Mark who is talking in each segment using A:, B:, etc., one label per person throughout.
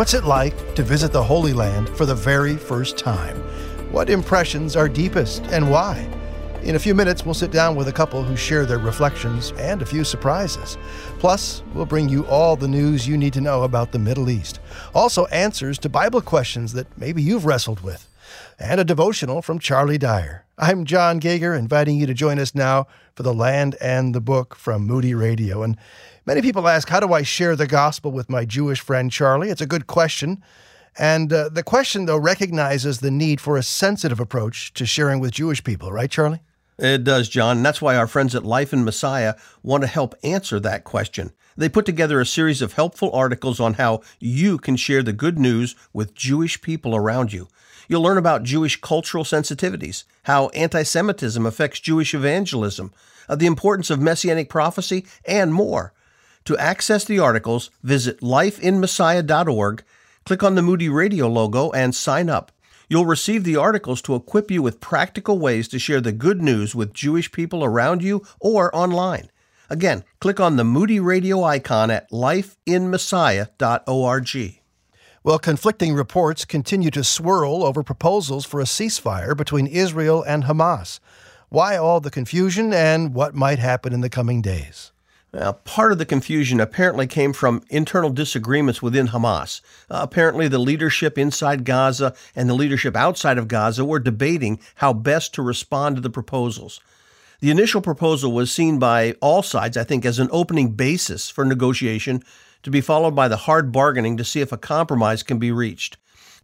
A: What's it like to visit the Holy Land for the very first time? What impressions are deepest and why? In a few minutes, we'll sit down with a couple who share their reflections and a few surprises. Plus, we'll bring you all the news you need to know about the Middle East. Also, answers to Bible questions that maybe you've wrestled with. And a devotional from Charlie Dyer. I'm John Gauger, inviting you to join us now for The Land and the Book from Moody Radio. And many people ask, How do I share the gospel with my Jewish friend Charlie? It's a good question. And uh, the question, though, recognizes the need for a sensitive approach to sharing with Jewish people, right, Charlie?
B: It does, John. And that's why our friends at Life in Messiah want to help answer that question. They put together a series of helpful articles on how you can share the good news with Jewish people around you. You'll learn about Jewish cultural sensitivities, how anti Semitism affects Jewish evangelism, uh, the importance of messianic prophecy, and more. To access the articles, visit lifeinmessiah.org, click on the Moody Radio logo, and sign up. You'll receive the articles to equip you with practical ways to share the good news with Jewish people around you or online. Again, click on the Moody Radio icon at lifeinmessiah.org.
A: Well, conflicting reports continue to swirl over proposals for a ceasefire between Israel and Hamas. Why all the confusion and what might happen in the coming days?
B: Now, part of the confusion apparently came from internal disagreements within Hamas. Uh, apparently, the leadership inside Gaza and the leadership outside of Gaza were debating how best to respond to the proposals. The initial proposal was seen by all sides, I think, as an opening basis for negotiation to be followed by the hard bargaining to see if a compromise can be reached.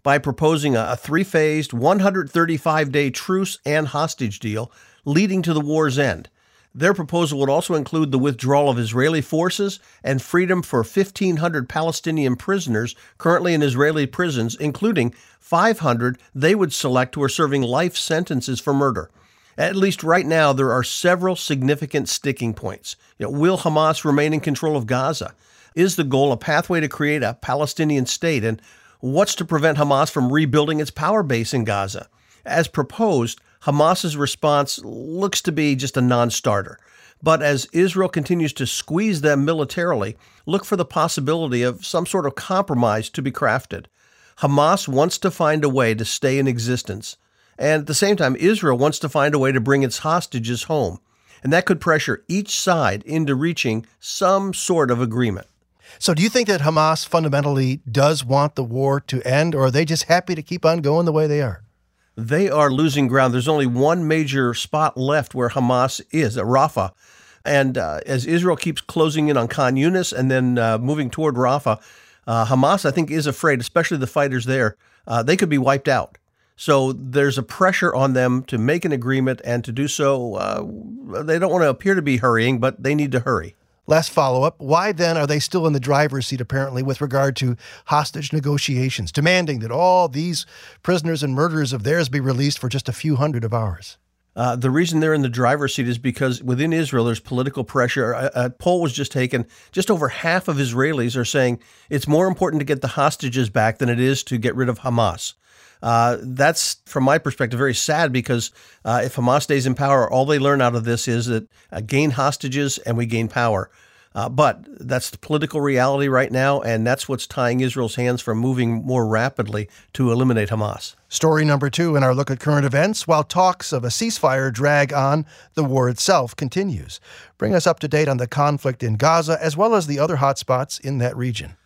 B: By proposing a three phased, 135 day truce and hostage deal leading to the war's end. Their proposal would also include the withdrawal of Israeli forces and freedom for 1,500 Palestinian prisoners currently in Israeli prisons, including 500 they would select who are serving life sentences for murder. At least right now, there are several significant sticking points. You know, will Hamas remain in control of Gaza? Is the goal a pathway to create a Palestinian state? And what's to prevent Hamas from rebuilding its power base in Gaza? As proposed, Hamas's response looks to be just a non starter. But as Israel continues to squeeze them militarily, look for the possibility of some sort of compromise to be crafted. Hamas wants to find a way to stay in existence. And at the same time, Israel wants to find a way to bring its hostages home. And that could pressure each side into reaching some sort of agreement.
A: So, do you think that Hamas fundamentally does want the war to end, or are they just happy to keep on going the way they are?
B: They are losing ground. There's only one major spot left where Hamas is, at Rafah. And uh, as Israel keeps closing in on Khan Yunis and then uh, moving toward Rafah, uh, Hamas, I think, is afraid, especially the fighters there, uh, they could be wiped out. So there's a pressure on them to make an agreement and to do so. Uh, they don't want to appear to be hurrying, but they need to hurry.
A: Last follow up why then are they still in the driver's seat, apparently, with regard to hostage negotiations, demanding that all these prisoners and murderers of theirs be released for just a few hundred of ours?
B: Uh, the reason they're in the driver's seat is because within Israel, there's political pressure. A, a, poll was just taken. Just over half of Israelis are saying it's more important to get the hostages back than it is to get rid of Hamas. Uh, that's, from my perspective, very sad because uh, if Hamas stays in power, all they learn out of this is that uh, gain hostages and we gain power. Uh, but that's the political reality right now, and that's what's tying Israel's hands from moving more rapidly to eliminate Hamas.
A: Story number two in our look at current events. While talks of a ceasefire drag on, the war itself continues. Bring us up to date on the conflict in Gaza as well as the other hotspots in that region.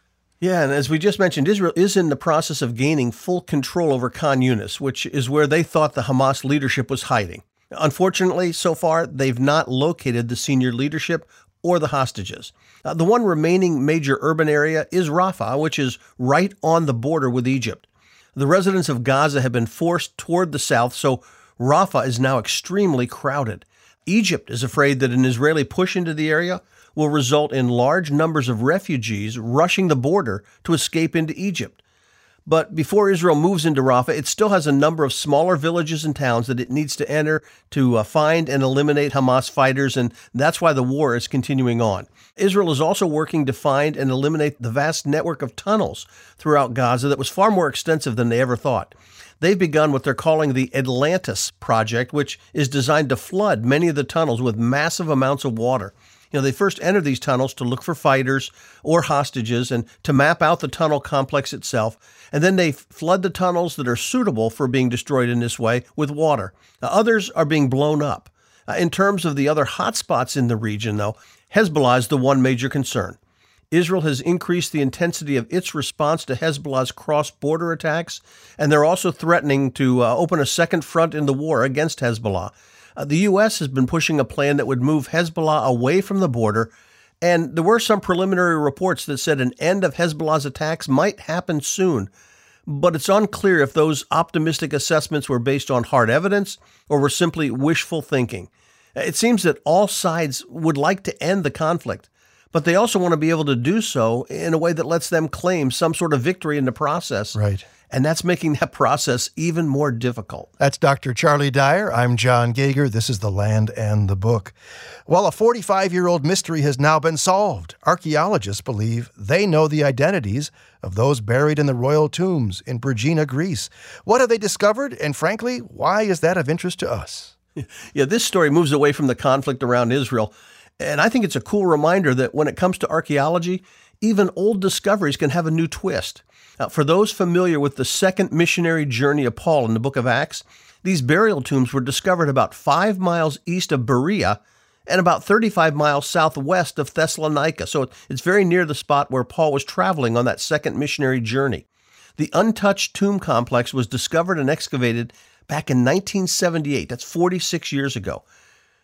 B: Yeah, and as we just mentioned, Israel is in the process of gaining full control over Khan Yunis, which is where they thought the Hamas leadership was hiding. Unfortunately, so far, they've not located the senior leadership or the hostages. Uh, the one remaining major urban area is Rafah, which is right on the border with Egypt. The residents of Gaza have been forced toward the south, so Rafah is now extremely crowded. Egypt is afraid that an Israeli push into the area will result in large numbers of refugees rushing the border to escape into Egypt. But before Israel moves into Rafah, it still has a number of smaller villages and towns that it needs to enter to uh, find and eliminate Hamas fighters, and that's why the war is continuing on. Israel is also working to find and eliminate the vast network of tunnels throughout Gaza that was far more extensive than they ever thought. They've begun what they're calling the Atlantis Project, which is designed to flood many of the tunnels with massive amounts of water. You know, they first entered these tunnels to look for fighters or hostages and to map out the tunnel complex itself. And then they flood the tunnels that are suitable for being destroyed in this way with water. Now, others are being blown up. Uh, in terms of the other hotspots in the region, though, Hezbollah is the one major concern. Israel has increased the intensity of its response to Hezbollah's cross border attacks, and they're also threatening to uh, open a second front in the war against Hezbollah. Uh, the U.S. has been pushing a plan that would move Hezbollah away from the border, and there were some preliminary reports that said an end of Hezbollah's attacks might happen soon. But it's unclear if those optimistic assessments were based on hard evidence or were simply wishful thinking. It seems that all sides would like to end the conflict, but they also want to be able to do so in a way that lets them claim some sort of victory in the process.
A: Right.
B: And that's making that process even more difficult.
A: That's Dr. Charlie Dyer. I'm John Gauger. This is The Land and the Book. Well, a 45 year old mystery has now been solved. Archaeologists believe they know the identities of those buried in the royal tombs in Vergina, Greece. What have they discovered? And frankly, why is that of interest to us?
B: Yeah, this story moves away from the conflict around Israel. And I think it's a cool reminder that when it comes to archaeology, even old discoveries can have a new twist. Now, for those familiar with the second missionary journey of Paul in the book of Acts, these burial tombs were discovered about five miles east of Berea and about 35 miles southwest of Thessalonica. So it's very near the spot where Paul was traveling on that second missionary journey. The untouched tomb complex was discovered and excavated back in 1978. That's 46 years ago.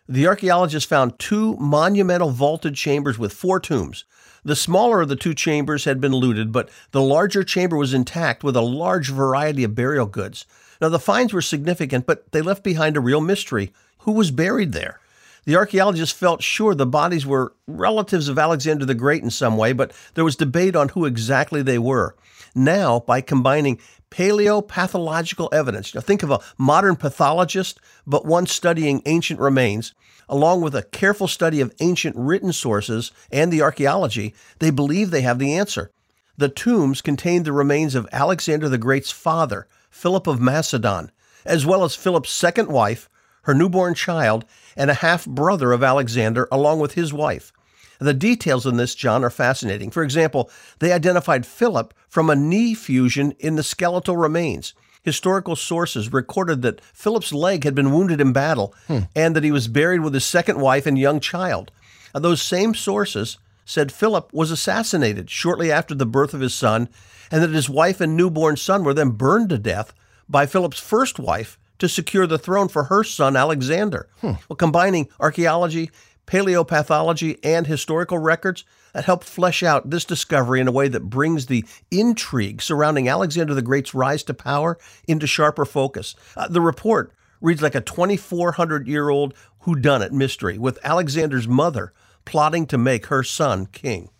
B: The archaeologists found two monumental vaulted chambers with four tombs. The smaller of the two chambers had been looted, but the larger chamber was intact with a large variety of burial goods. Now, the finds were significant, but they left behind a real mystery. Who was buried there? The archaeologists felt sure the bodies were relatives of Alexander the Great in some way, but there was debate on who exactly they were. Now, by combining paleopathological evidence, now think of a modern pathologist, but one studying ancient remains, along with a careful study of ancient written sources and the archaeology, they believe they have the answer. The tombs contained the remains of Alexander the Great's father, Philip of Macedon, as well as Philip's second wife, her newborn child, and a half brother of Alexander, along with his wife. The details in this, John, are fascinating. For example, they identified Philip from a knee fusion in the skeletal remains historical sources recorded that Philip's leg had been wounded in battle hmm. and that he was buried with his second wife and young child. And those same sources said Philip was assassinated shortly after the birth of his son, and that his wife and newborn son were then burned to death by Philip's first wife to secure the throne for her son Alexander. Hmm. Well, combining archaeology, paleopathology, and historical records, that help flesh out this discovery in a way that brings the intrigue surrounding Alexander the Great's rise to power into sharper focus. Uh, the report reads like a 2,400 year old whodunit mystery, with Alexander's mother plotting to make her son king.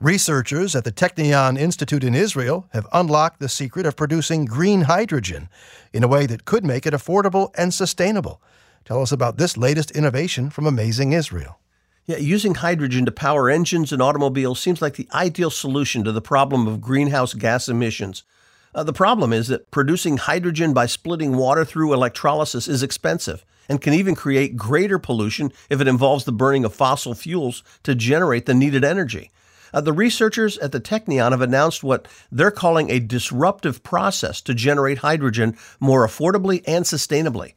A: Researchers at the Technion Institute in Israel have unlocked the secret of producing green hydrogen in a way that could make it affordable and sustainable. Tell us about this latest innovation from Amazing Israel.
B: Yeah, using hydrogen to power engines and automobiles seems like the ideal solution to the problem of greenhouse gas emissions. Uh, the problem is that producing hydrogen by splitting water through electrolysis is expensive and can even create greater pollution if it involves the burning of fossil fuels to generate the needed energy. Uh, the researchers at the Technion have announced what they're calling a disruptive process to generate hydrogen more affordably and sustainably.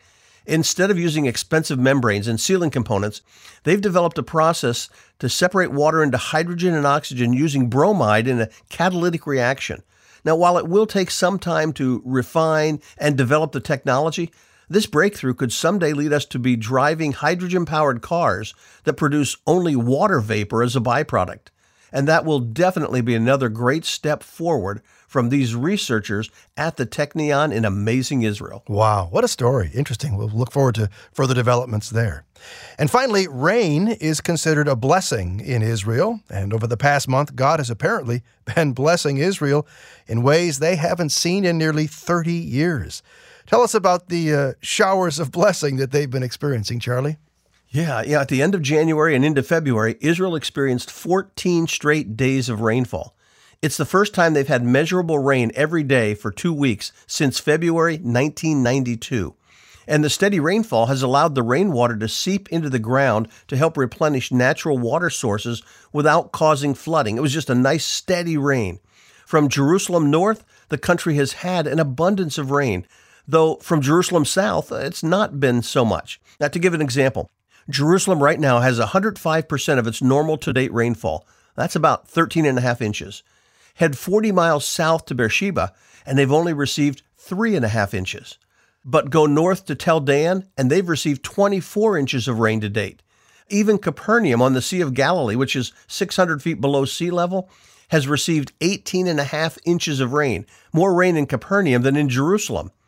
B: Instead of using expensive membranes and sealing components, they've developed a process to separate water into hydrogen and oxygen using bromide in a catalytic reaction. Now, while it will take some time to refine and develop the technology, this breakthrough could someday lead us to be driving hydrogen powered cars that produce only water vapor as a byproduct. And that will definitely be another great step forward from these researchers at the Technion in amazing Israel.
A: Wow, what a story. Interesting. We'll look forward to further developments there. And finally, rain is considered a blessing in Israel. And over the past month, God has apparently been blessing Israel in ways they haven't seen in nearly 30 years. Tell us about the uh, showers of blessing that they've been experiencing, Charlie.
B: Yeah, yeah. At the end of January and into February, Israel experienced 14 straight days of rainfall. It's the first time they've had measurable rain every day for two weeks since February 1992. And the steady rainfall has allowed the rainwater to seep into the ground to help replenish natural water sources without causing flooding. It was just a nice steady rain. From Jerusalem north, the country has had an abundance of rain, though from Jerusalem south, it's not been so much. Now, to give an example, Jerusalem right now has 105% of its normal to date rainfall. That's about 13 and a half inches. Head 40 miles south to Beersheba, and they've only received three and a half inches. But go north to Tel Dan, and they've received 24 inches of rain to date. Even Capernaum on the Sea of Galilee, which is 600 feet below sea level, has received 18 and a half inches of rain, more rain in Capernaum than in Jerusalem.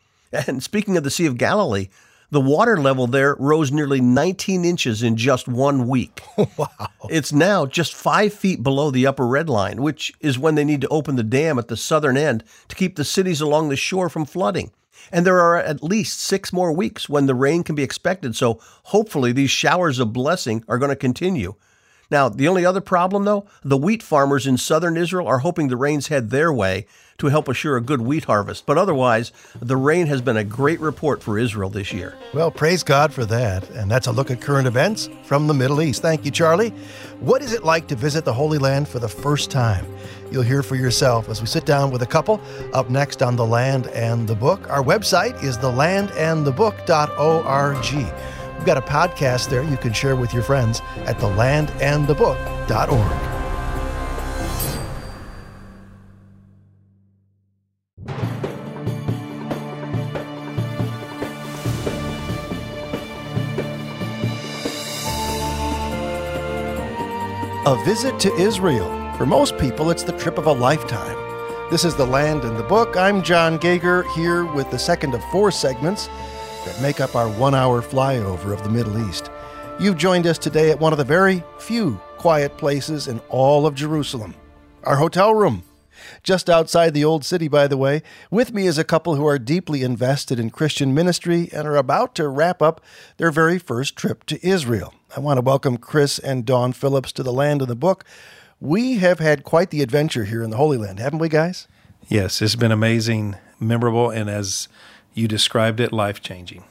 B: And speaking of the Sea of Galilee, the water level there rose nearly 19 inches in just one week.
A: wow.
B: It's now just five feet below the upper red line, which is when they need to open the dam at the southern end to keep the cities along the shore from flooding. And there are at least six more weeks when the rain can be expected, so hopefully these showers of blessing are going to continue. Now, the only other problem, though, the wheat farmers in southern Israel are hoping the rains head their way to help assure a good wheat harvest. But otherwise, the rain has been a great report for Israel this year.
A: Well, praise God for that. And that's a look at current events from the Middle East. Thank you, Charlie. What is it like to visit the Holy Land for the first time? You'll hear for yourself as we sit down with a couple up next on The Land and the Book. Our website is thelandandthebook.org. We've got a podcast there you can share with your friends at thelandandthebook.org. A visit to Israel. For most people, it's the trip of a lifetime. This is The Land and the Book. I'm John Gauger here with the second of four segments that make up our one hour flyover of the Middle East. You've joined us today at one of the very few quiet places in all of Jerusalem our hotel room. Just outside the Old City, by the way. With me is a couple who are deeply invested in Christian ministry and are about to wrap up their very first trip to Israel. I want to welcome Chris and Dawn Phillips to the land of the book. We have had quite the adventure here in the Holy Land, haven't we, guys?
C: Yes, it's been amazing, memorable, and as you described it, life changing.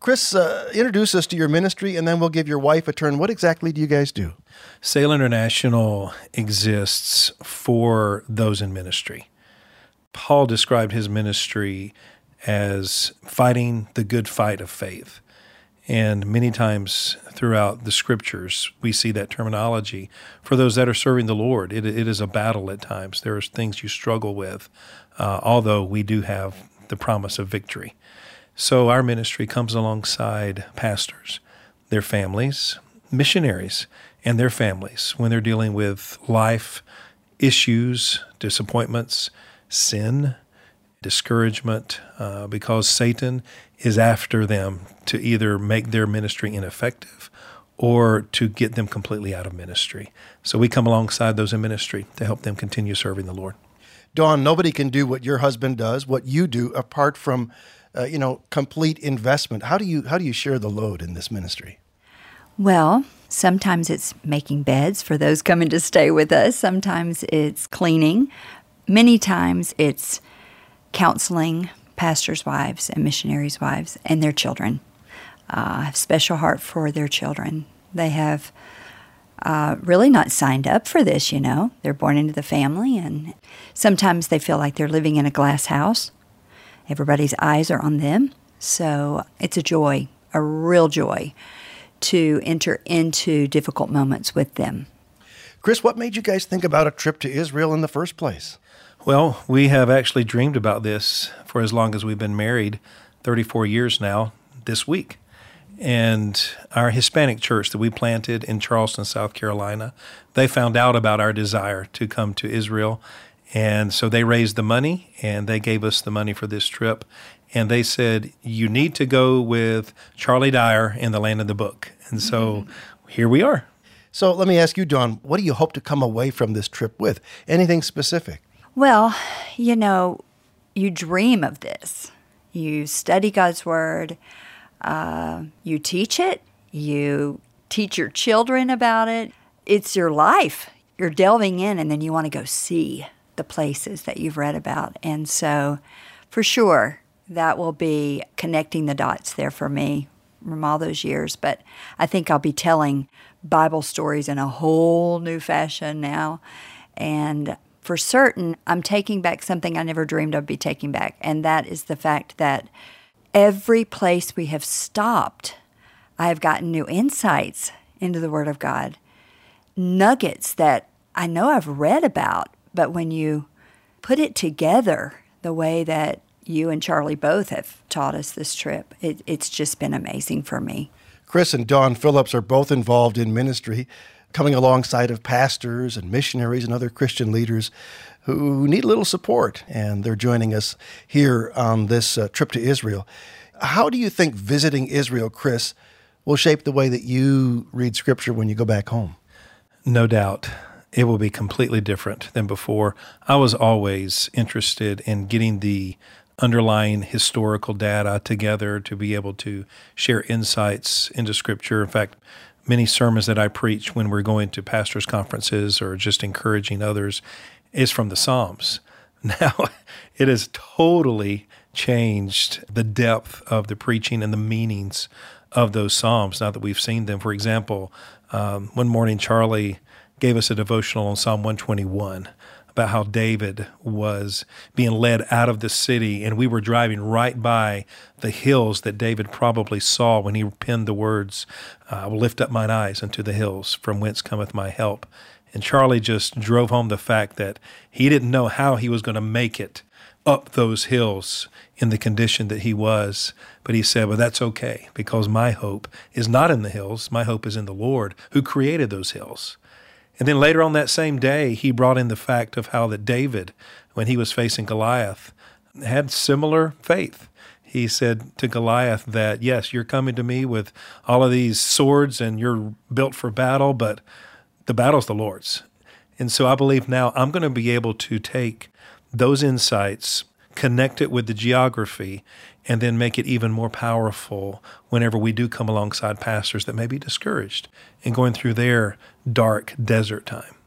A: Chris, uh, introduce us to your ministry, and then we'll give your wife a turn. What exactly do you guys do?
C: Sail International exists for those in ministry. Paul described his ministry as fighting the good fight of faith. And many times throughout the scriptures, we see that terminology for those that are serving the Lord. It, it is a battle at times. There are things you struggle with, uh, although we do have the promise of victory. So our ministry comes alongside pastors, their families, missionaries, and their families when they're dealing with life issues, disappointments, sin, discouragement, uh, because Satan is after them to either make their ministry ineffective or to get them completely out of ministry. So we come alongside those in ministry to help them continue serving the Lord.
A: Dawn, nobody can do what your husband does, what you do, apart from uh, you know, complete investment. How do you how do you share the load in this ministry?
D: Well, sometimes it's making beds for those coming to stay with us. Sometimes it's cleaning. Many times it's counseling pastors' wives and missionaries' wives and their children. Uh, have special heart for their children. They have uh, really not signed up for this, you know. They're born into the family, and sometimes they feel like they're living in a glass house Everybody's eyes are on them. So it's a joy, a real joy to enter into difficult moments with them.
A: Chris, what made you guys think about a trip to Israel in the first place?
C: Well, we have actually dreamed about this for as long as we've been married 34 years now this week. And our Hispanic church that we planted in Charleston, South Carolina, they found out about our desire to come to Israel and so they raised the money and they gave us the money for this trip. And they said, You need to go with Charlie Dyer in the land of the book. And so mm-hmm. here we are.
A: So let me ask you, Dawn, what do you hope to come away from this trip with? Anything specific?
D: Well, you know, you dream of this. You study God's Word, uh, you teach it, you teach your children about it. It's your life. You're delving in, and then you want to go see the places that you've read about. And so, for sure, that will be connecting the dots there for me from all those years. But I think I'll be telling Bible stories in a whole new fashion now. And for certain, I'm taking back something I never dreamed I'd be taking back. And that is the fact that every place we have stopped, I have gotten new insights into the Word of God, nuggets that I know I've read about, but when you put it together the way that you and Charlie both have taught us this trip, it, it's just been amazing for me.
A: Chris and Dawn Phillips are both involved in ministry, coming alongside of pastors and missionaries and other Christian leaders who need a little support, and they're joining us here on this uh, trip to Israel. How do you think visiting Israel, Chris, will shape the way that you read Scripture when you go back home?
C: No doubt. It will be completely different than before. I was always interested in getting the underlying historical data together to be able to share insights into Scripture. In fact, many sermons that I preach when we're going to pastors' conferences or just encouraging others is from the Psalms. Now, it has totally changed the depth of the preaching and the meanings of those Psalms now that we've seen them. For example, um, one morning, Charlie gave us a devotional on Psalm 121 about how David was being led out of the city, and we were driving right by the hills that David probably saw when he penned the words, I will lift up mine eyes unto the hills, from whence cometh my help. And Charlie just drove home the fact that he didn't know how he was going to make it up those hills in the condition that he was. But he said, Well, that's okay because my hope is not in the hills. My hope is in the Lord who created those hills. And then later on that same day, he brought in the fact of how that David, when he was facing Goliath, had similar faith. He said to Goliath that, Yes, you're coming to me with all of these swords and you're built for battle, but the battle's the Lord's. And so I believe now I'm going to be able to take those insights, connect it with the geography, and then make it even more powerful whenever we do come alongside pastors that may be discouraged and going through their dark desert time.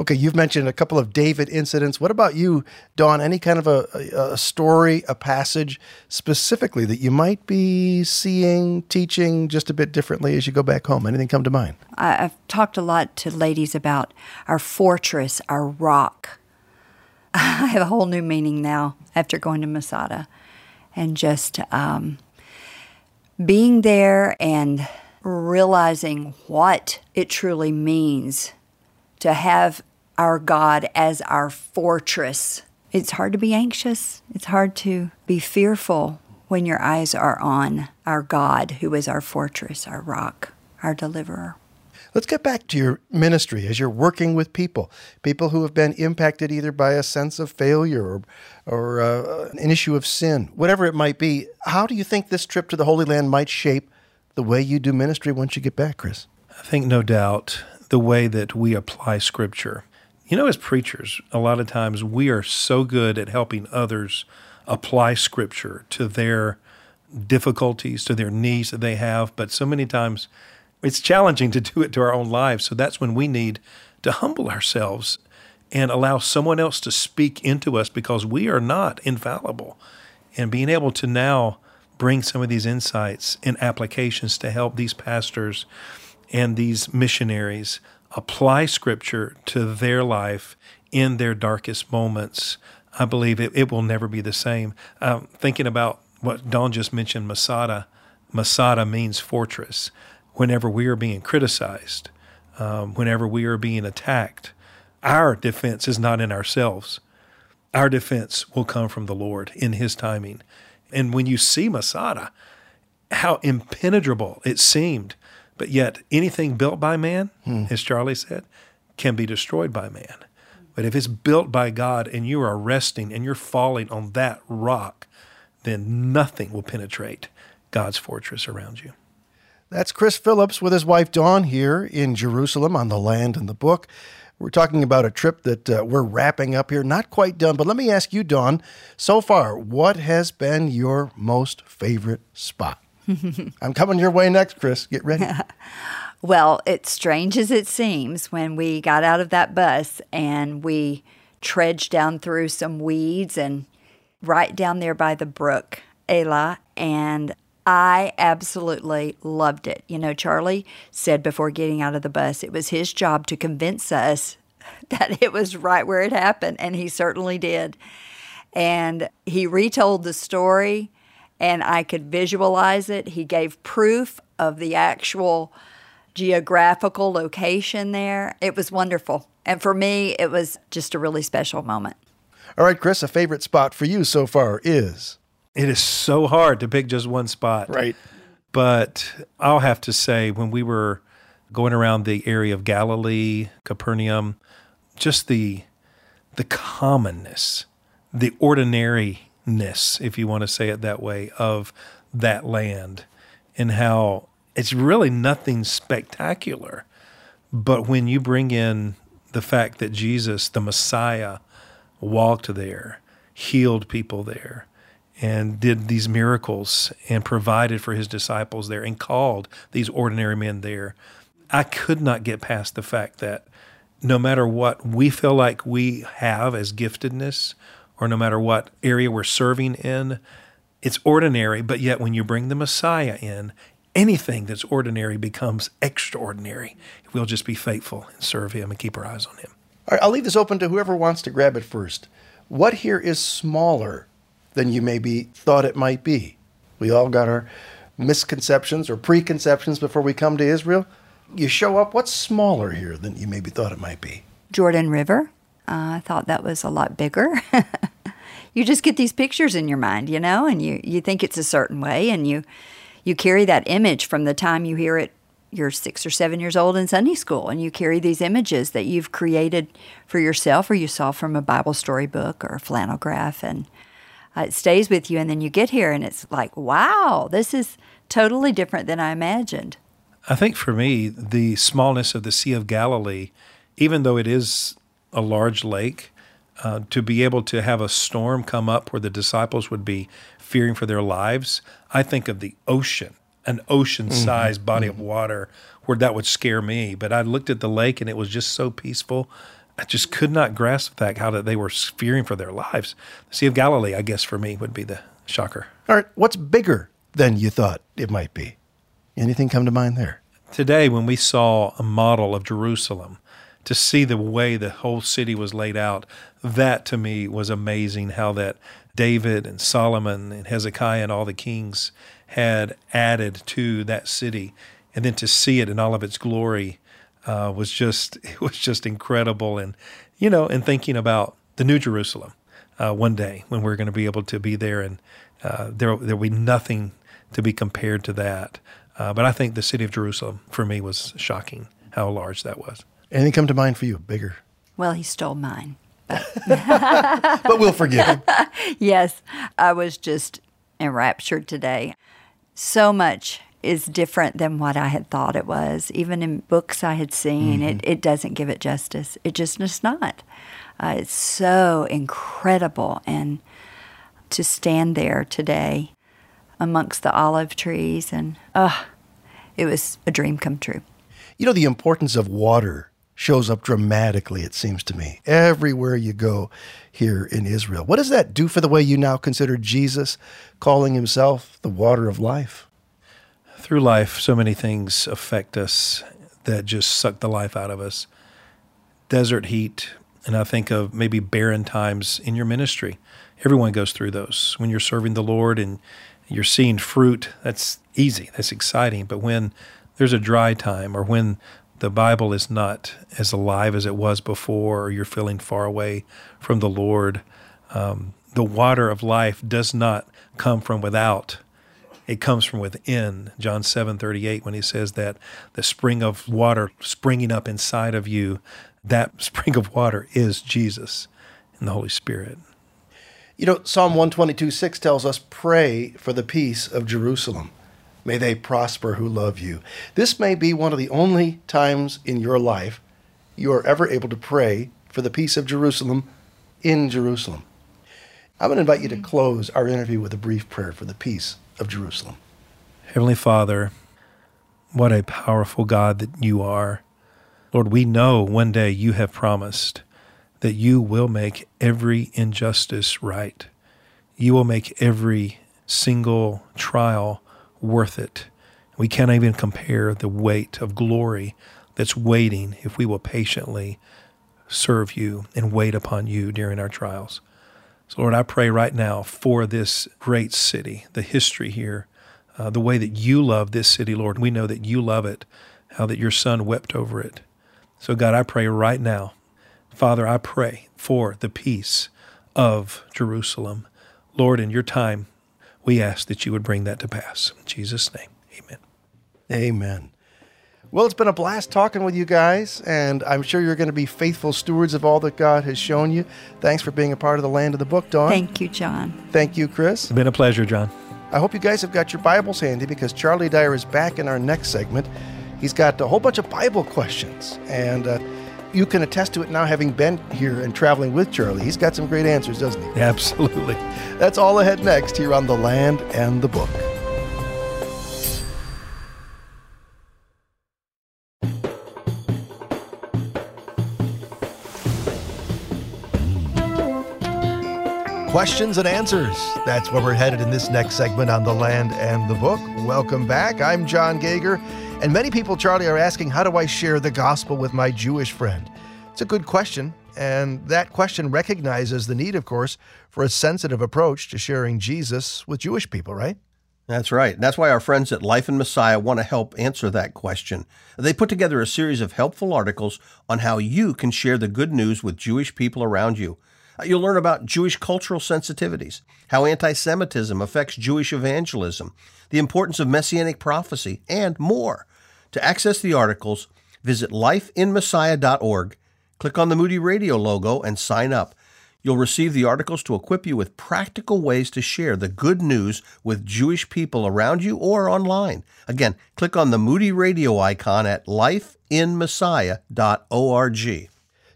A: Okay, you've mentioned a couple of David incidents. What about you, Dawn? Any kind of a, a, story, a passage specifically that you might be seeing, teaching just a bit differently as you go back home? Anything come to mind?
D: I've talked a lot to ladies about our fortress, our rock. I have a whole new meaning now after going to Masada and just um, being there and realizing what it truly means to have our God as our fortress. It's hard to be anxious. It's hard to be fearful when your eyes are on our God, who is our fortress, our rock, our deliverer.
A: Let's get back to your ministry as you're working with people, people who have been impacted either by a sense of failure or, or uh, an issue of sin, whatever it might be. How do you think this trip to the Holy Land might shape the way you do ministry once you get back, Chris?
C: I think no doubt the way that we apply Scripture. You know, as preachers, a lot of times we are so good at helping others apply Scripture to their difficulties, to their needs that they have, but so many times it's challenging to do it to our own lives. So that's when we need to humble ourselves and allow someone else to speak into us because we are not infallible. And being able to now bring some of these insights and applications to help these pastors and these missionaries apply scripture to their life in their darkest moments, I believe it, it will never be the same. Um, thinking about what Dawn just mentioned, Masada, Masada means fortress whenever we are being criticized, um, whenever we are being attacked, our defense is not in ourselves. Our defense will come from the Lord in His timing. And when you see Masada, how impenetrable it seemed, but yet anything built by man, hmm. as Charlie said, can be destroyed by man. But if it's built by God and you are resting and you're falling on that rock, then nothing will penetrate God's fortress around you.
A: That's Chris Phillips with his wife Dawn here in Jerusalem on the land and the book. We're talking about a trip that uh, we're wrapping up here, not quite done, but let me ask you, Dawn, so far, what has been your most favorite spot? I'm coming your way next, Chris. Get ready.
D: well, it's strange as it seems when we got out of that bus and we trudged down through some weeds and right down there by the brook Elah, and I absolutely loved it. You know, Charlie said before getting out of the bus, it was his job to convince us that it was right where it happened, and he certainly did. And he retold the story, and I could visualize it. He gave proof of the actual geographical location there. It was wonderful. And for me, it was just a really special moment.
A: All right, Chris, a favorite spot for you so far is?
C: It is so hard to pick just one spot.
A: Right.
C: But I'll have to say, when we were going around the area of Galilee, Capernaum, just the the commonness, the ordinariness, if you want to say it that way, of that land, and how it's really nothing spectacular. But when you bring in the fact that Jesus, the Messiah, walked there, healed people there, and did these miracles and provided for his disciples there and called these ordinary men there. I could not get past the fact that no matter what we feel like we have as giftedness, or no matter what area we're serving in, it's ordinary, but yet when you bring the Messiah in, anything that's ordinary becomes extraordinary if we'll just be faithful and serve Him and keep our eyes on Him.
A: All right, I'll leave this open to whoever wants to grab it first. What here is smaller than you maybe thought it might be? We all got our misconceptions or preconceptions before we come to Israel. You show up, what's smaller here than you maybe thought it might be?
D: Jordan River. Uh, I thought that was a lot bigger. you just get these pictures in your mind, you know, and you, you think it's a certain way, and you you carry that image from the time you hear it. You're six or seven years old in Sunday school, and you carry these images that you've created for yourself, or you saw from a Bible story book or a flannel graph, and uh, it stays with you. And then you get here, and it's like, wow, this is totally different than I imagined.
C: I think for me, the smallness of the Sea of Galilee, even though it is a large lake, uh, to be able to have a storm come up where the disciples would be fearing for their lives, I think of the ocean, an ocean sized mm-hmm. body mm-hmm. of water where that would scare me. But I looked at the lake and it was just so peaceful. I just could not grasp that how that they were fearing for their lives. The Sea of Galilee, I guess, for me would be the shocker.
A: All right, what's bigger than you thought it might be? Anything come to mind there?
C: Today, when we saw a model of Jerusalem, to see the way the whole city was laid out, that to me was amazing how that David and Solomon and Hezekiah and all the kings had added to that city. And then to see it in all of its glory uh, was just it was just incredible. And you know, and thinking about the New Jerusalem uh, one day when we're going to be able to be there, and uh, there there will be nothing to be compared to that. Uh, but I think the city of Jerusalem for me was shocking how large that was.
A: Anything come to mind for you? Bigger?
D: Well, he stole mine.
A: but we'll forgive him.
D: yes, I was just enraptured today. So much is different than what I had thought it was. Even in books I had seen, mm-hmm. it, it doesn't give it justice. It just does not. Uh, it's so incredible. And to stand there today amongst the olive trees, and uh, it was a dream come true.
A: You know, the importance of water shows up dramatically, it seems to me, everywhere you go here in Israel. What does that do for the way you now consider Jesus calling himself the water of life?
C: Through life, so many things affect us that just suck the life out of us. Desert heat, and I think of maybe barren times in your ministry. Everyone goes through those. When you're serving the Lord and you're seeing fruit, that's easy, that's exciting. But when there's a dry time or when the Bible is not as alive as it was before, or you're feeling far away from the Lord. Um, the water of life does not come from without; it comes from within. John seven thirty eight, when he says that the spring of water springing up inside of you, that spring of water is Jesus and the Holy Spirit.
A: You know, Psalm one twenty two six tells us, "Pray for the peace of Jerusalem." May they prosper who love you. This may be one of the only times in your life you are ever able to pray for the peace of Jerusalem in Jerusalem. I'm going to invite you to mm-hmm. close our interview with a brief prayer for the peace of Jerusalem.
C: Heavenly Father, what a powerful God that you are. Lord, we know one day you have promised that you will make every injustice right. You will make every single trial worth it. We can't even compare the weight of glory that's waiting if we will patiently serve you and wait upon you during our trials. So, Lord, I pray right now for this great city, the history here, uh, the way that you love this city, Lord. We know that you love it, how that your son wept over it. So, God, I pray right now, Father, I pray for the peace of Jerusalem. Lord, in your time, we ask that you would bring that to pass. In Jesus' name, amen.
A: Amen. Well, it's been a blast talking with you guys, and I'm sure you're going to be faithful stewards of all that God has shown you. Thanks for being a part of the land of the book, Dawn.
D: Thank you, John.
A: Thank you, Chris.
C: It's been a pleasure, John.
A: I hope you guys have got your Bibles handy because Charlie Dyer is back in our next segment. He's got a whole bunch of Bible questions, and uh, you can attest to it now having been here and traveling with Charlie. He's got some great answers, doesn't he?
C: Absolutely.
A: That's all ahead next here on The Land and the Book. Questions and answers. That's where we're headed in this next segment on The Land and the Book. Welcome back. I'm John Gauger. And many people, Charlie, are asking, how do I share the gospel with my Jewish friend? It's a good question. And that question recognizes the need, of course, for a sensitive approach to sharing Jesus with Jewish people, right?
B: That's right. That's why our friends at Life in Messiah want to help answer that question. They put together a series of helpful articles on how you can share the good news with Jewish people around you. Uh, you'll learn about Jewish cultural sensitivities, how anti Semitism affects Jewish evangelism, the importance of messianic prophecy, and more. To access the articles, visit lifeinmessiah.org, click on the Moody Radio logo, and sign up. You'll receive the articles to equip you with practical ways to share the good news with Jewish people around you or online. Again, click on the Moody Radio icon at lifeinmessiah.org.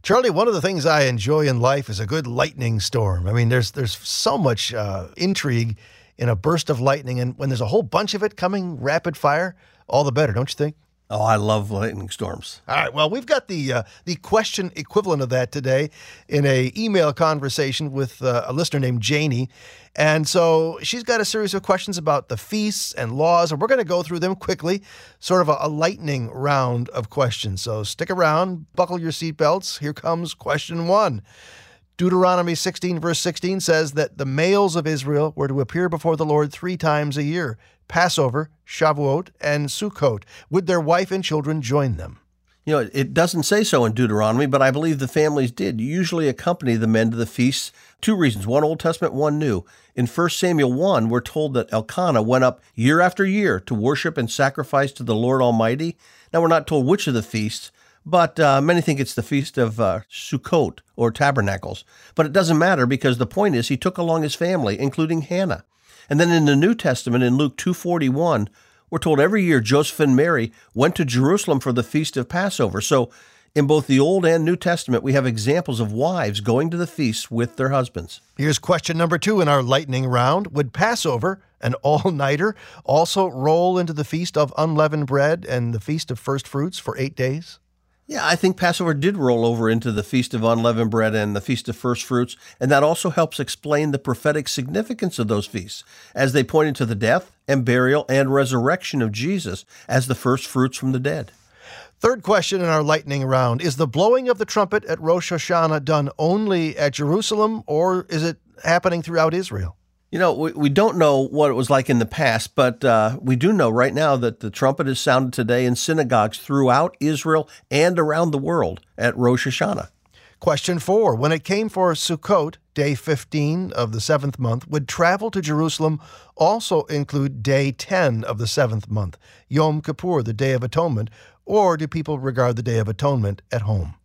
A: Charlie, one of the things I enjoy in life is a good lightning storm. I mean, there's there's so much uh, intrigue in a burst of lightning, and when there's a whole bunch of it coming rapid fire, all the better, don't you think?
B: Oh, I love lightning storms.
A: All right. Well, we've got the uh, the question equivalent of that today in a email conversation with uh, a listener named Janie, and so she's got a series of questions about the feasts and laws, and we're going to go through them quickly, sort of a, a lightning round of questions. So stick around, buckle your seatbelts. Here comes question one. Deuteronomy 16, verse 16 says that the males of Israel were to appear before the Lord three times a year Passover, Shavuot, and Sukkot. Would their wife and children join them?
B: You know, it doesn't say so in Deuteronomy, but I believe the families did usually accompany the men to the feasts. Two reasons one Old Testament, one New. In 1 Samuel 1, we're told that Elkanah went up year after year to worship and sacrifice to the Lord Almighty. Now, we're not told which of the feasts, but uh, many think it's the feast of uh, Sukkot or Tabernacles. But it doesn't matter because the point is he took along his family, including Hannah. And then in the New Testament, in Luke 241, we're told every year Joseph and Mary went to Jerusalem for the feast of Passover. So in both the Old and New Testament, we have examples of wives going to the feasts with their husbands.
A: Here's question number two in our lightning round Would Passover, an all nighter, also roll into the feast of unleavened bread and the feast of first fruits for eight days?
B: Yeah, I think Passover did roll over into the Feast of Unleavened Bread and the Feast of First Fruits, and that also helps explain the prophetic significance of those feasts, as they pointed to the death and burial and resurrection of Jesus as the first fruits from the dead.
A: Third question in our lightning round Is the blowing of the trumpet at Rosh Hashanah done only at Jerusalem, or is it happening throughout Israel?
B: You know, we, we don't know what it was like in the past, but uh, we do know right now that the trumpet is sounded today in synagogues throughout Israel and around the world at Rosh Hashanah.
A: Question four When it came for Sukkot, day 15 of the seventh month, would travel to Jerusalem also include day 10 of the seventh month, Yom Kippur, the Day of Atonement, or do people regard the Day of Atonement at home?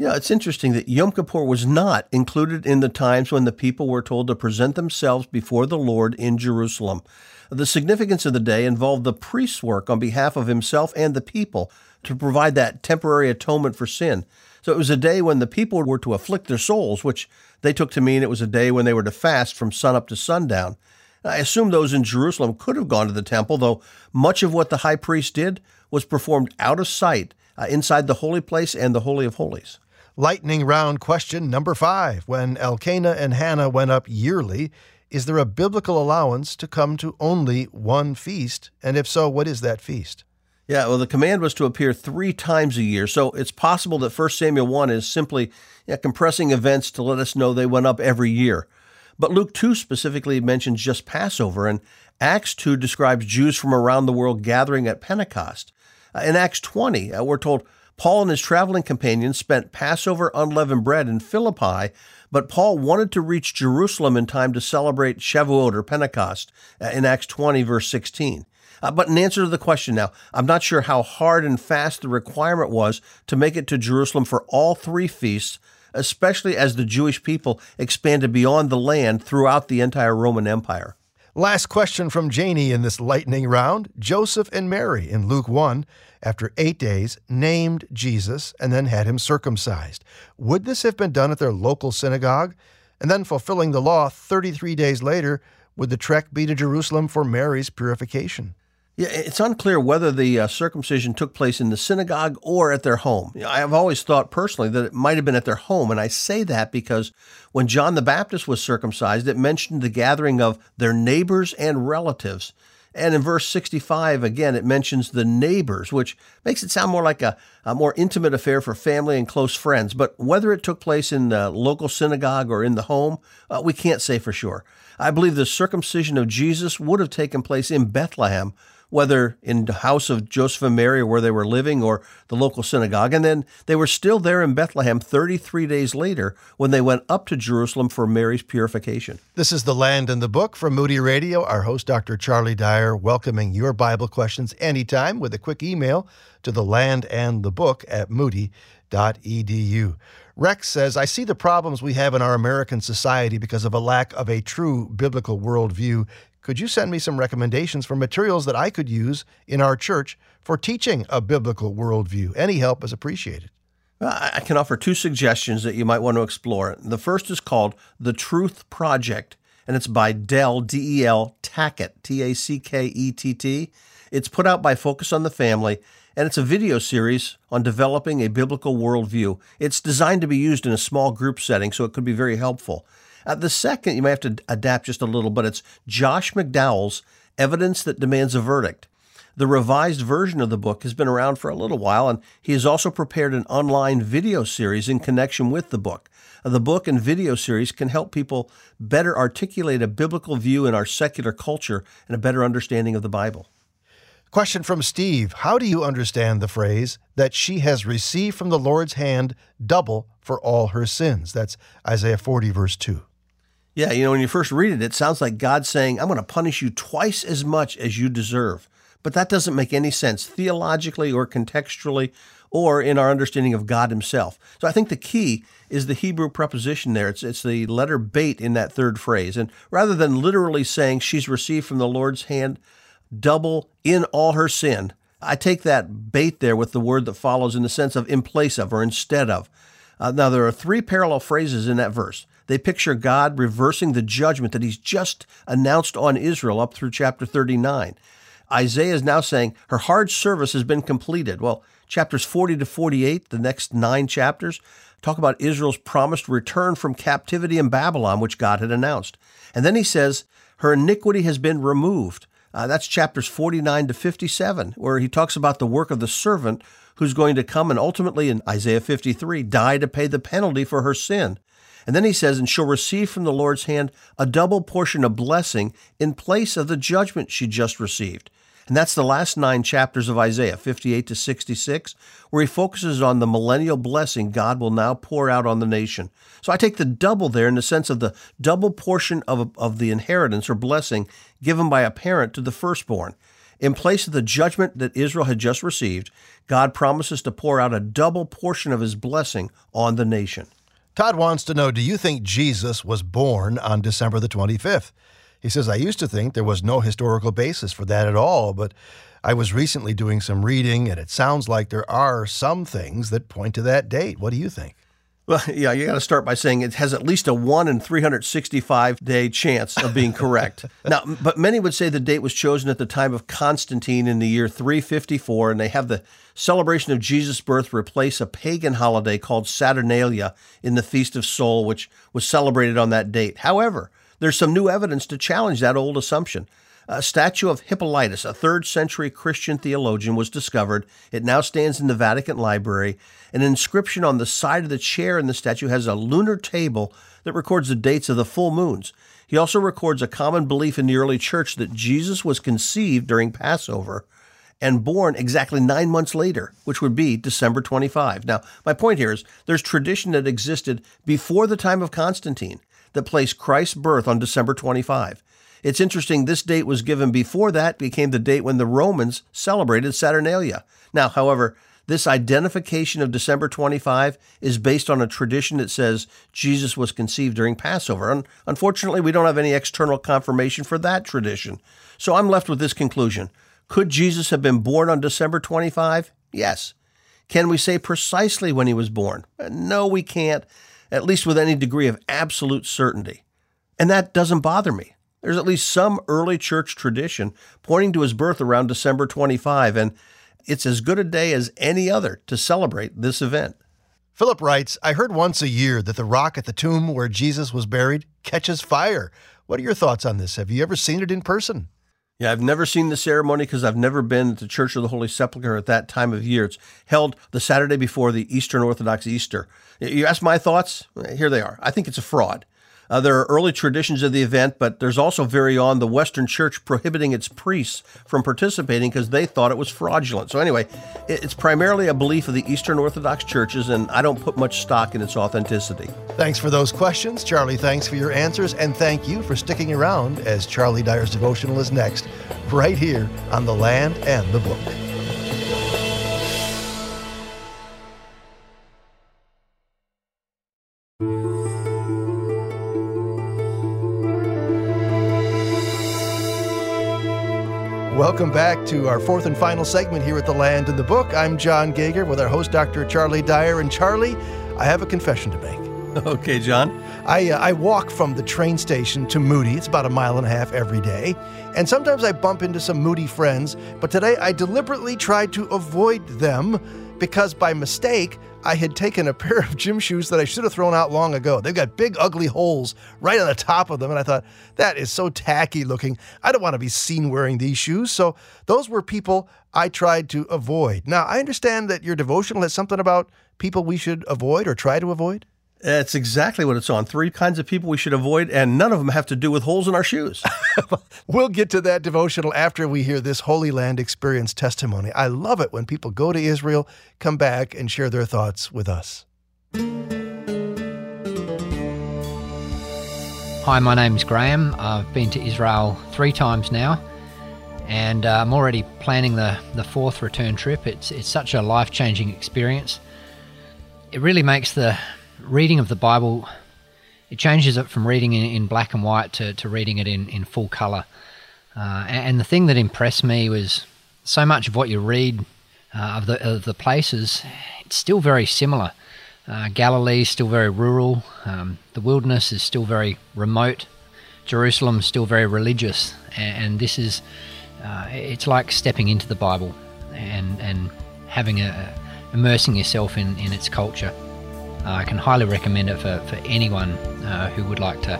B: Yeah, it's interesting that Yom Kippur was not included in the times when the people were told to present themselves before the Lord in Jerusalem. The significance of the day involved the priest's work on behalf of himself and the people to provide that temporary atonement for sin. So it was a day when the people were to afflict their souls, which they took to mean it was a day when they were to fast from sunup to sundown. I assume those in Jerusalem could have gone to the temple, though much of what the high priest did was performed out of sight uh, inside the holy place and the Holy of Holies.
A: Lightning round question number five. When Elkanah and Hannah went up yearly, Is there a biblical allowance to come to only one feast? And if so, what is that feast?
B: Yeah, well, the command was to appear three times a year, so it's possible that 1 Samuel 1 is simply yeah, compressing events to let us know they went up every year. But Luke 2 specifically mentions just Passover, and Acts 2 describes Jews from around the world gathering at Pentecost. Uh, in Acts 20, uh, we're told Paul and his traveling companions spent Passover unleavened bread in Philippi, but Paul wanted to reach Jerusalem in time to celebrate Shavuot or Pentecost uh, in Acts 20, verse 16. Uh, but in answer to the question now, I'm not sure how hard and fast the requirement was to make it to Jerusalem for all three feasts, especially as the Jewish people expanded beyond the land throughout the entire Roman Empire.
A: Last question from Janie in this lightning round. Joseph and Mary in Luke 1, after eight days, named Jesus and then had him circumcised. Would this have been done at their local synagogue? And then, fulfilling the law 33 days later, would the trek be to Jerusalem for Mary's purification?
B: Yeah, it's unclear whether the uh, circumcision took place in the synagogue or at their home. I've always thought personally that it might have been at their home, and I say that because when John the Baptist was circumcised, it mentioned the gathering of their neighbors and relatives. And in verse 65, again, it mentions the neighbors, which makes it sound more like a, a more intimate affair for family and close friends. But whether it took place in the local synagogue or in the home, uh, we can't say for sure. I believe the circumcision of Jesus would have taken place in Bethlehem, whether in the house of Joseph and Mary where they were living or the local synagogue. And then they were still there in Bethlehem 33 days later when they went up to Jerusalem for Mary's purification.
A: This is The Land and the Book from Moody Radio. Our host, Dr. Charlie Dyer, welcoming your Bible questions anytime with a quick email to the land and the book at moody.edu. Rex says, I see the problems we have in our American society because of a lack of a true biblical worldview could you send me some recommendations for materials that I could use in our church for teaching a biblical worldview? Any help is appreciated.
B: I can offer two suggestions that you might want to explore. The first is called The Truth Project, and it's by Del, D E L Tackett, T A C K E T T. It's put out by Focus on the Family, and it's a video series on developing a biblical worldview. It's designed to be used in a small group setting, so it could be very helpful. Uh, the second, you may have to adapt just a little, but it's Josh McDowell's Evidence That Demands a Verdict. The revised version of the book has been around for a little while, and he has also prepared an online video series in connection with the book. Uh, the book and video series can help people better articulate a biblical view in our secular culture and a better understanding of the Bible.
A: Question from Steve How do you understand the phrase that she has received from the Lord's hand double for all her sins? That's Isaiah 40, verse 2.
B: Yeah, you know, when you first read it, it sounds like God saying, I'm going to punish you twice as much as you deserve. But that doesn't make any sense theologically or contextually or in our understanding of God Himself. So I think the key is the Hebrew preposition there. It's, it's the letter bait in that third phrase. And rather than literally saying she's received from the Lord's hand double in all her sin, I take that bait there with the word that follows in the sense of in place of or instead of. Uh, now, there are three parallel phrases in that verse. They picture God reversing the judgment that he's just announced on Israel up through chapter 39. Isaiah is now saying her hard service has been completed. Well, chapters 40 to 48, the next nine chapters, talk about Israel's promised return from captivity in Babylon, which God had announced. And then he says, her iniquity has been removed. Uh, that's chapters 49 to 57, where he talks about the work of the servant who's going to come and ultimately, in Isaiah 53, die to pay the penalty for her sin. And then he says, and she'll receive from the Lord's hand a double portion of blessing in place of the judgment she just received. And that's the last nine chapters of Isaiah, 58 to 66, where he focuses on the millennial blessing God will now pour out on the nation. So I take the double there in the sense of the double portion of, of the inheritance or blessing given by a parent to the firstborn. In place of the judgment that Israel had just received, God promises to pour out a double portion of his blessing on the nation.
A: Todd wants to know Do you think Jesus was born on December the 25th? He says, I used to think there was no historical basis for that at all, but I was recently doing some reading, and it sounds like there are some things that point to that date. What do you think?
B: Well, yeah, you got to start by saying it has at least a 1 in 365 day chance of being correct. now, but many would say the date was chosen at the time of Constantine in the year 354, and they have the celebration of Jesus' birth replace a pagan holiday called Saturnalia in the Feast of Sol, which was celebrated on that date. However, there's some new evidence to challenge that old assumption. A statue of Hippolytus, a third century Christian theologian, was discovered. It now stands in the Vatican Library. An inscription on the side of the chair in the statue has a lunar table that records the dates of the full moons. He also records a common belief in the early church that Jesus was conceived during Passover and born exactly nine months later, which would be December 25. Now, my point here is there's tradition that existed before the time of Constantine that placed Christ's birth on December 25. It's interesting, this date was given before that became the date when the Romans celebrated Saturnalia. Now, however, this identification of December 25 is based on a tradition that says Jesus was conceived during Passover. And unfortunately, we don't have any external confirmation for that tradition. So I'm left with this conclusion. Could Jesus have been born on December 25? Yes. Can we say precisely when he was born? No, we can't, at least with any degree of absolute certainty. And that doesn't bother me. There's at least some early church tradition pointing to his birth around December 25, and it's as good a day as any other to celebrate this event.
A: Philip writes I heard once a year that the rock at the tomb where Jesus was buried catches fire. What are your thoughts on this? Have you ever seen it in person?
B: Yeah, I've never seen the ceremony because I've never been to the Church of the Holy Sepulchre at that time of year. It's held the Saturday before the Eastern Orthodox Easter. You ask my thoughts? Eh, here they are. I think it's a fraud. Uh, there are early traditions of the event, but there's also very on the Western Church prohibiting its priests from participating because they thought it was fraudulent. So, anyway, it's primarily a belief of the Eastern Orthodox churches, and I don't put much stock in its authenticity.
A: Thanks for those questions. Charlie, thanks for your answers, and thank you for sticking around as Charlie Dyer's devotional is next, right here on The Land and the Book. Welcome back to our fourth and final segment here at The Land and the Book. I'm John Gauger with our host, Dr. Charlie Dyer. And Charlie, I have a confession to make.
B: Okay, John.
A: I, uh, I walk from the train station to Moody. It's about a mile and a half every day. And sometimes I bump into some Moody friends, but today I deliberately tried to avoid them because by mistake, I had taken a pair of gym shoes that I should have thrown out long ago. They've got big, ugly holes right on the top of them. And I thought, that is so tacky looking. I don't want to be seen wearing these shoes. So those were people I tried to avoid. Now, I understand that your devotional has something about people we should avoid or try to avoid.
B: That's exactly what it's on. Three kinds of people we should avoid, and none of them have to do with holes in our shoes.
A: we'll get to that devotional after we hear this Holy Land experience testimony. I love it when people go to Israel, come back, and share their thoughts with us.
E: Hi, my name's Graham. I've been to Israel three times now, and uh, I'm already planning the, the fourth return trip. It's, it's such a life changing experience. It really makes the reading of the Bible, it changes it from reading in, in black and white to, to reading it in, in full color. Uh, and the thing that impressed me was so much of what you read uh, of the of the places, it's still very similar. Uh, Galilee is still very rural. Um, the wilderness is still very remote. Jerusalem is still very religious, and, and this is uh, it's like stepping into the Bible and and having a immersing yourself in, in its culture. Uh, I can highly recommend it for, for anyone uh, who would like to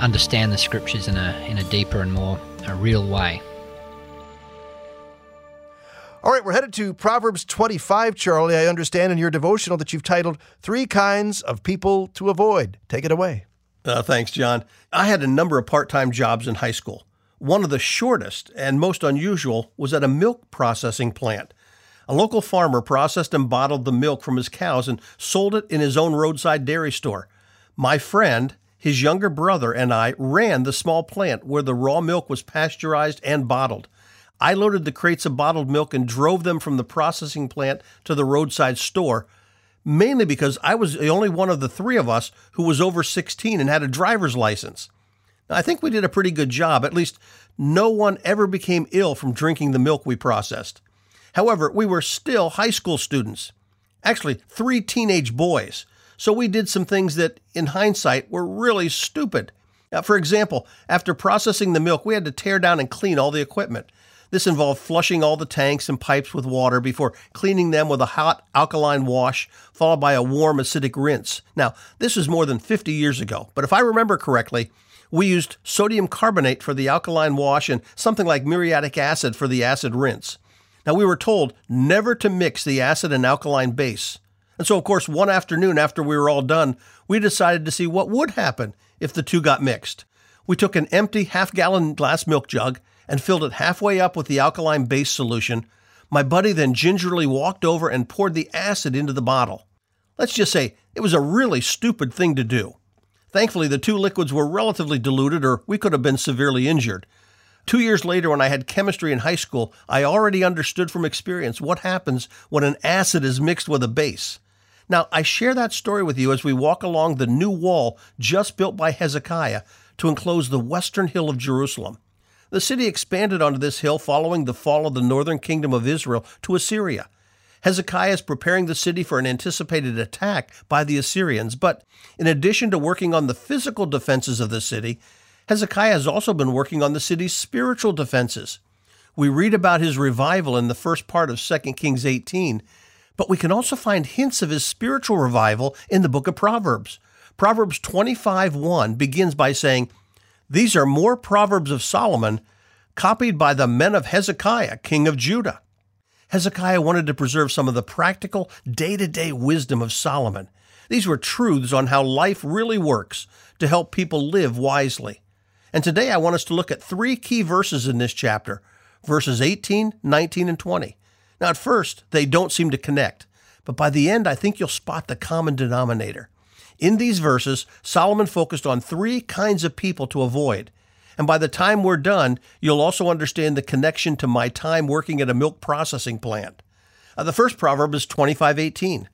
E: understand the scriptures in a, in a deeper and more a real way.
A: All right, we're headed to Proverbs 25, Charlie. I understand in your devotional that you've titled Three Kinds of People to Avoid. Take it away.
B: Uh, thanks, John. I had a number of part time jobs in high school. One of the shortest and most unusual was at a milk processing plant. A local farmer processed and bottled the milk from his cows and sold it in his own roadside dairy store. My friend, his younger brother, and I ran the small plant where the raw milk was pasteurized and bottled. I loaded the crates of bottled milk and drove them from the processing plant to the roadside store, mainly because I was the only one of the three of us who was over 16 and had a driver's license. Now, I think we did a pretty good job. At least no one ever became ill from drinking the milk we processed. However, we were still high school students, actually, three teenage boys. So we did some things that, in hindsight, were really stupid. Now, for example, after processing the milk, we had to tear down and clean all the equipment. This involved flushing all the tanks and pipes with water before cleaning them with a hot alkaline wash, followed by a warm acidic rinse. Now, this was more than 50 years ago, but if I remember correctly, We used sodium carbonate for the alkaline wash and something like muriatic acid for the acid rinse. Now, we were told never to mix the acid and alkaline base. And so, of course, one afternoon after we were all done, we decided to see what would happen if the two got mixed. We took an empty half gallon glass milk jug and filled it halfway up with the alkaline base solution. My buddy then gingerly walked over and poured the acid into the bottle. Let's just say it was a really stupid thing to do. Thankfully, the two liquids were relatively diluted, or we could have been severely injured. Two years later, when I had chemistry in high school, I already understood from experience what happens when an acid is mixed with a base. Now, I share that story with you as we walk along the new wall just built by Hezekiah to enclose the western hill of Jerusalem. The city expanded onto this hill following the fall of the northern kingdom of Israel to Assyria. Hezekiah is preparing the city for an anticipated attack by the Assyrians, but in addition to working on the physical defenses of the city, Hezekiah has also been working on the city's spiritual defenses. We read about his revival in the first part of 2 Kings 18, but we can also find hints of his spiritual revival in the book of Proverbs. Proverbs 25:1 begins by saying, "These are more proverbs of Solomon, copied by the men of Hezekiah, king of Judah." Hezekiah wanted to preserve some of the practical, day-to-day wisdom of Solomon. These were truths on how life really works to help people live wisely. And today I want us to look at three key verses in this chapter verses 18, 19, and 20. Now, at first, they don't seem to connect, but by the end, I think you'll spot the common denominator. In these verses, Solomon focused on three kinds of people to avoid. And by the time we're done, you'll also understand the connection to my time working at a milk processing plant. Uh, the first proverb is 2518.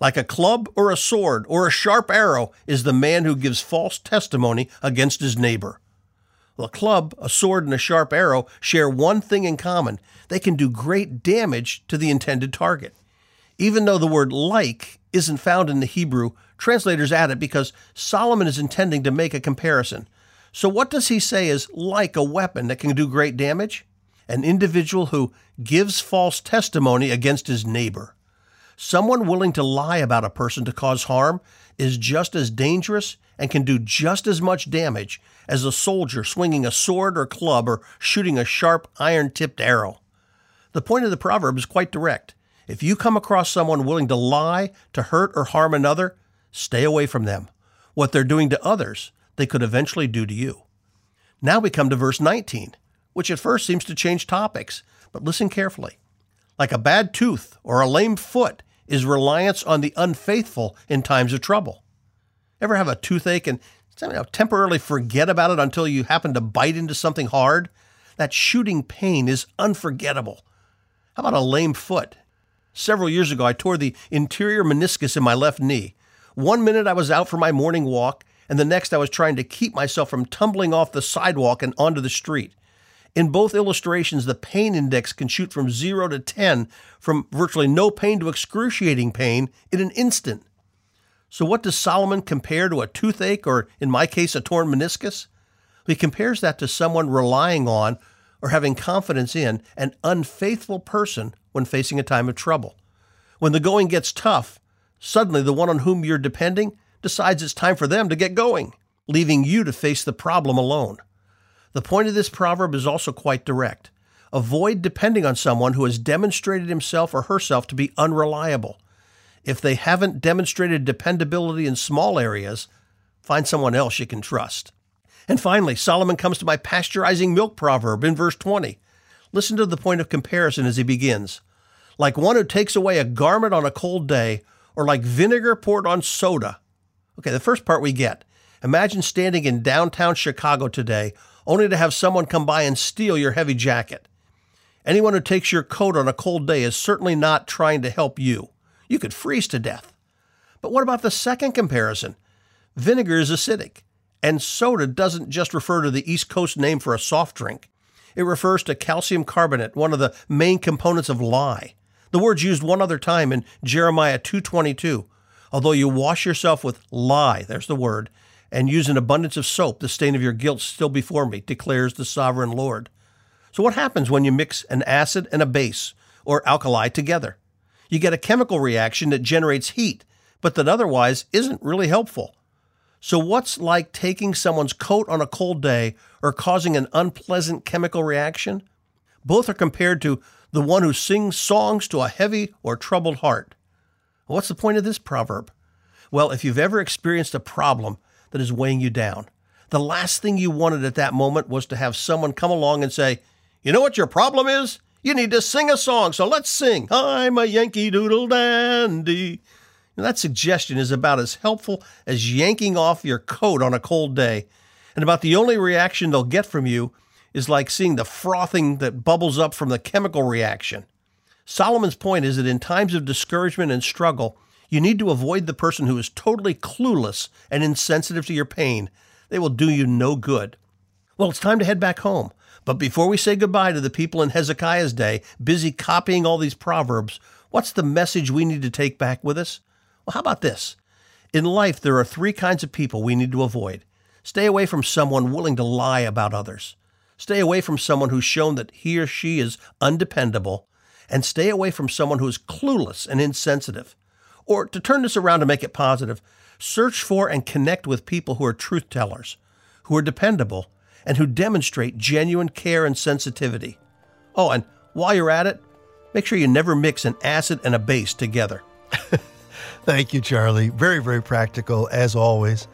B: Like a club or a sword or a sharp arrow is the man who gives false testimony against his neighbor. Well, a club, a sword, and a sharp arrow share one thing in common they can do great damage to the intended target. Even though the word like isn't found in the Hebrew, translators add it because Solomon is intending to make a comparison. So, what does he say is like a weapon that can do great damage? An individual who gives false testimony against his neighbor. Someone willing to lie about a person to cause harm is just as dangerous and can do just as much damage as a soldier swinging a sword or club or shooting a sharp iron tipped arrow. The point of the proverb is quite direct. If you come across someone willing to lie, to hurt or harm another, stay away from them. What they're doing to others, they could eventually do to you. Now we come to verse 19, which at first seems to change topics, but listen carefully. Like a bad tooth or a lame foot is reliance on the unfaithful in times of trouble. Ever have a toothache and temporarily forget about it until you happen to bite into something hard? That shooting pain is unforgettable. How about a lame foot? Several years ago, I tore the interior meniscus in my left knee. One minute I was out for my morning walk, and the next I was trying to keep myself from tumbling off the sidewalk and onto the street. In both illustrations, the pain index can shoot from 0 to 10, from virtually no pain to excruciating pain in an instant. So, what does Solomon compare to a toothache, or in my case, a torn meniscus? He compares that to someone relying on or having confidence in an unfaithful person when facing a time of trouble. When the going gets tough, suddenly the one on whom you're depending decides it's time for them to get going, leaving you to face the problem alone. The point of this proverb is also quite direct. Avoid depending on someone who has demonstrated himself or herself to be unreliable. If they haven't demonstrated dependability in small areas, find someone else you can trust. And finally, Solomon comes to my pasteurizing milk proverb in verse 20. Listen to the point of comparison as he begins. Like one who takes away a garment on a cold day, or like vinegar poured on soda. Okay, the first part we get. Imagine standing in downtown Chicago today, only to have someone come by and steal your heavy jacket. Anyone who takes your coat on a cold day is certainly not trying to help you. You could freeze to death. But what about the second comparison? Vinegar is acidic. And soda doesn't just refer to the East Coast name for a soft drink. It refers to calcium carbonate, one of the main components of lye. The word's used one other time in Jeremiah 2:22. Although you wash yourself with lye, there's the word, and use an abundance of soap, the stain of your guilt still before me, declares the sovereign Lord. So what happens when you mix an acid and a base or alkali together? You get a chemical reaction that generates heat, but that otherwise isn't really helpful. So, what's like taking someone's coat on a cold day or causing an unpleasant chemical reaction? Both are compared to the one who sings songs to a heavy or troubled heart. What's the point of this proverb? Well, if you've ever experienced a problem that is weighing you down, the last thing you wanted at that moment was to have someone come along and say, You know what your problem is? You need to sing a song, so let's sing. I'm a Yankee Doodle Dandy. And that suggestion is about as helpful as yanking off your coat on a cold day, and about the only reaction they'll get from you is like seeing the frothing that bubbles up from the chemical reaction. Solomon's point is that in times of discouragement and struggle, you need to avoid the person who is totally clueless and insensitive to your pain. They will do you no good. Well, it's time to head back home. But before we say goodbye to the people in Hezekiah's day, busy copying all these proverbs, what's the message we need to take back with us? Well, how about this? In life, there are three kinds of people we need to avoid. Stay away from someone willing to lie about others. Stay away from someone who's shown that he or she is undependable. And stay away from someone who is clueless and insensitive. Or to turn this around to make it positive, search for and connect with people who are truth tellers, who are dependable, and who demonstrate genuine care and sensitivity. Oh, and while you're at it, make sure you never mix an acid and a base together.
A: Thank you, Charlie. Very, very practical, as always.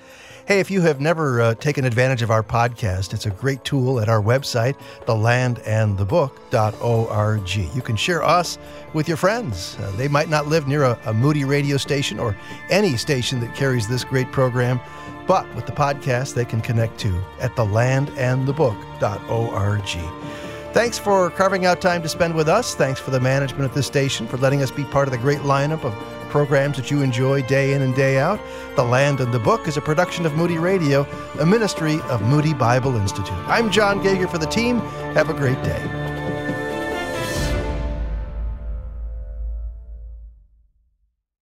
A: Hey, if you have never uh, taken advantage of our podcast, it's a great tool at our website, thelandandthebook.org. You can share us with your friends. Uh, they might not live near a, a Moody radio station or any station that carries this great program, but with the podcast, they can connect to at thelandandthebook.org. Thanks for carving out time to spend with us. Thanks for the management of this station for letting us be part of the great lineup of programs that you enjoy day in and day out. The Land and the Book is a production of Moody Radio, a ministry of Moody Bible Institute. I'm John Gauger for the team. Have a great day.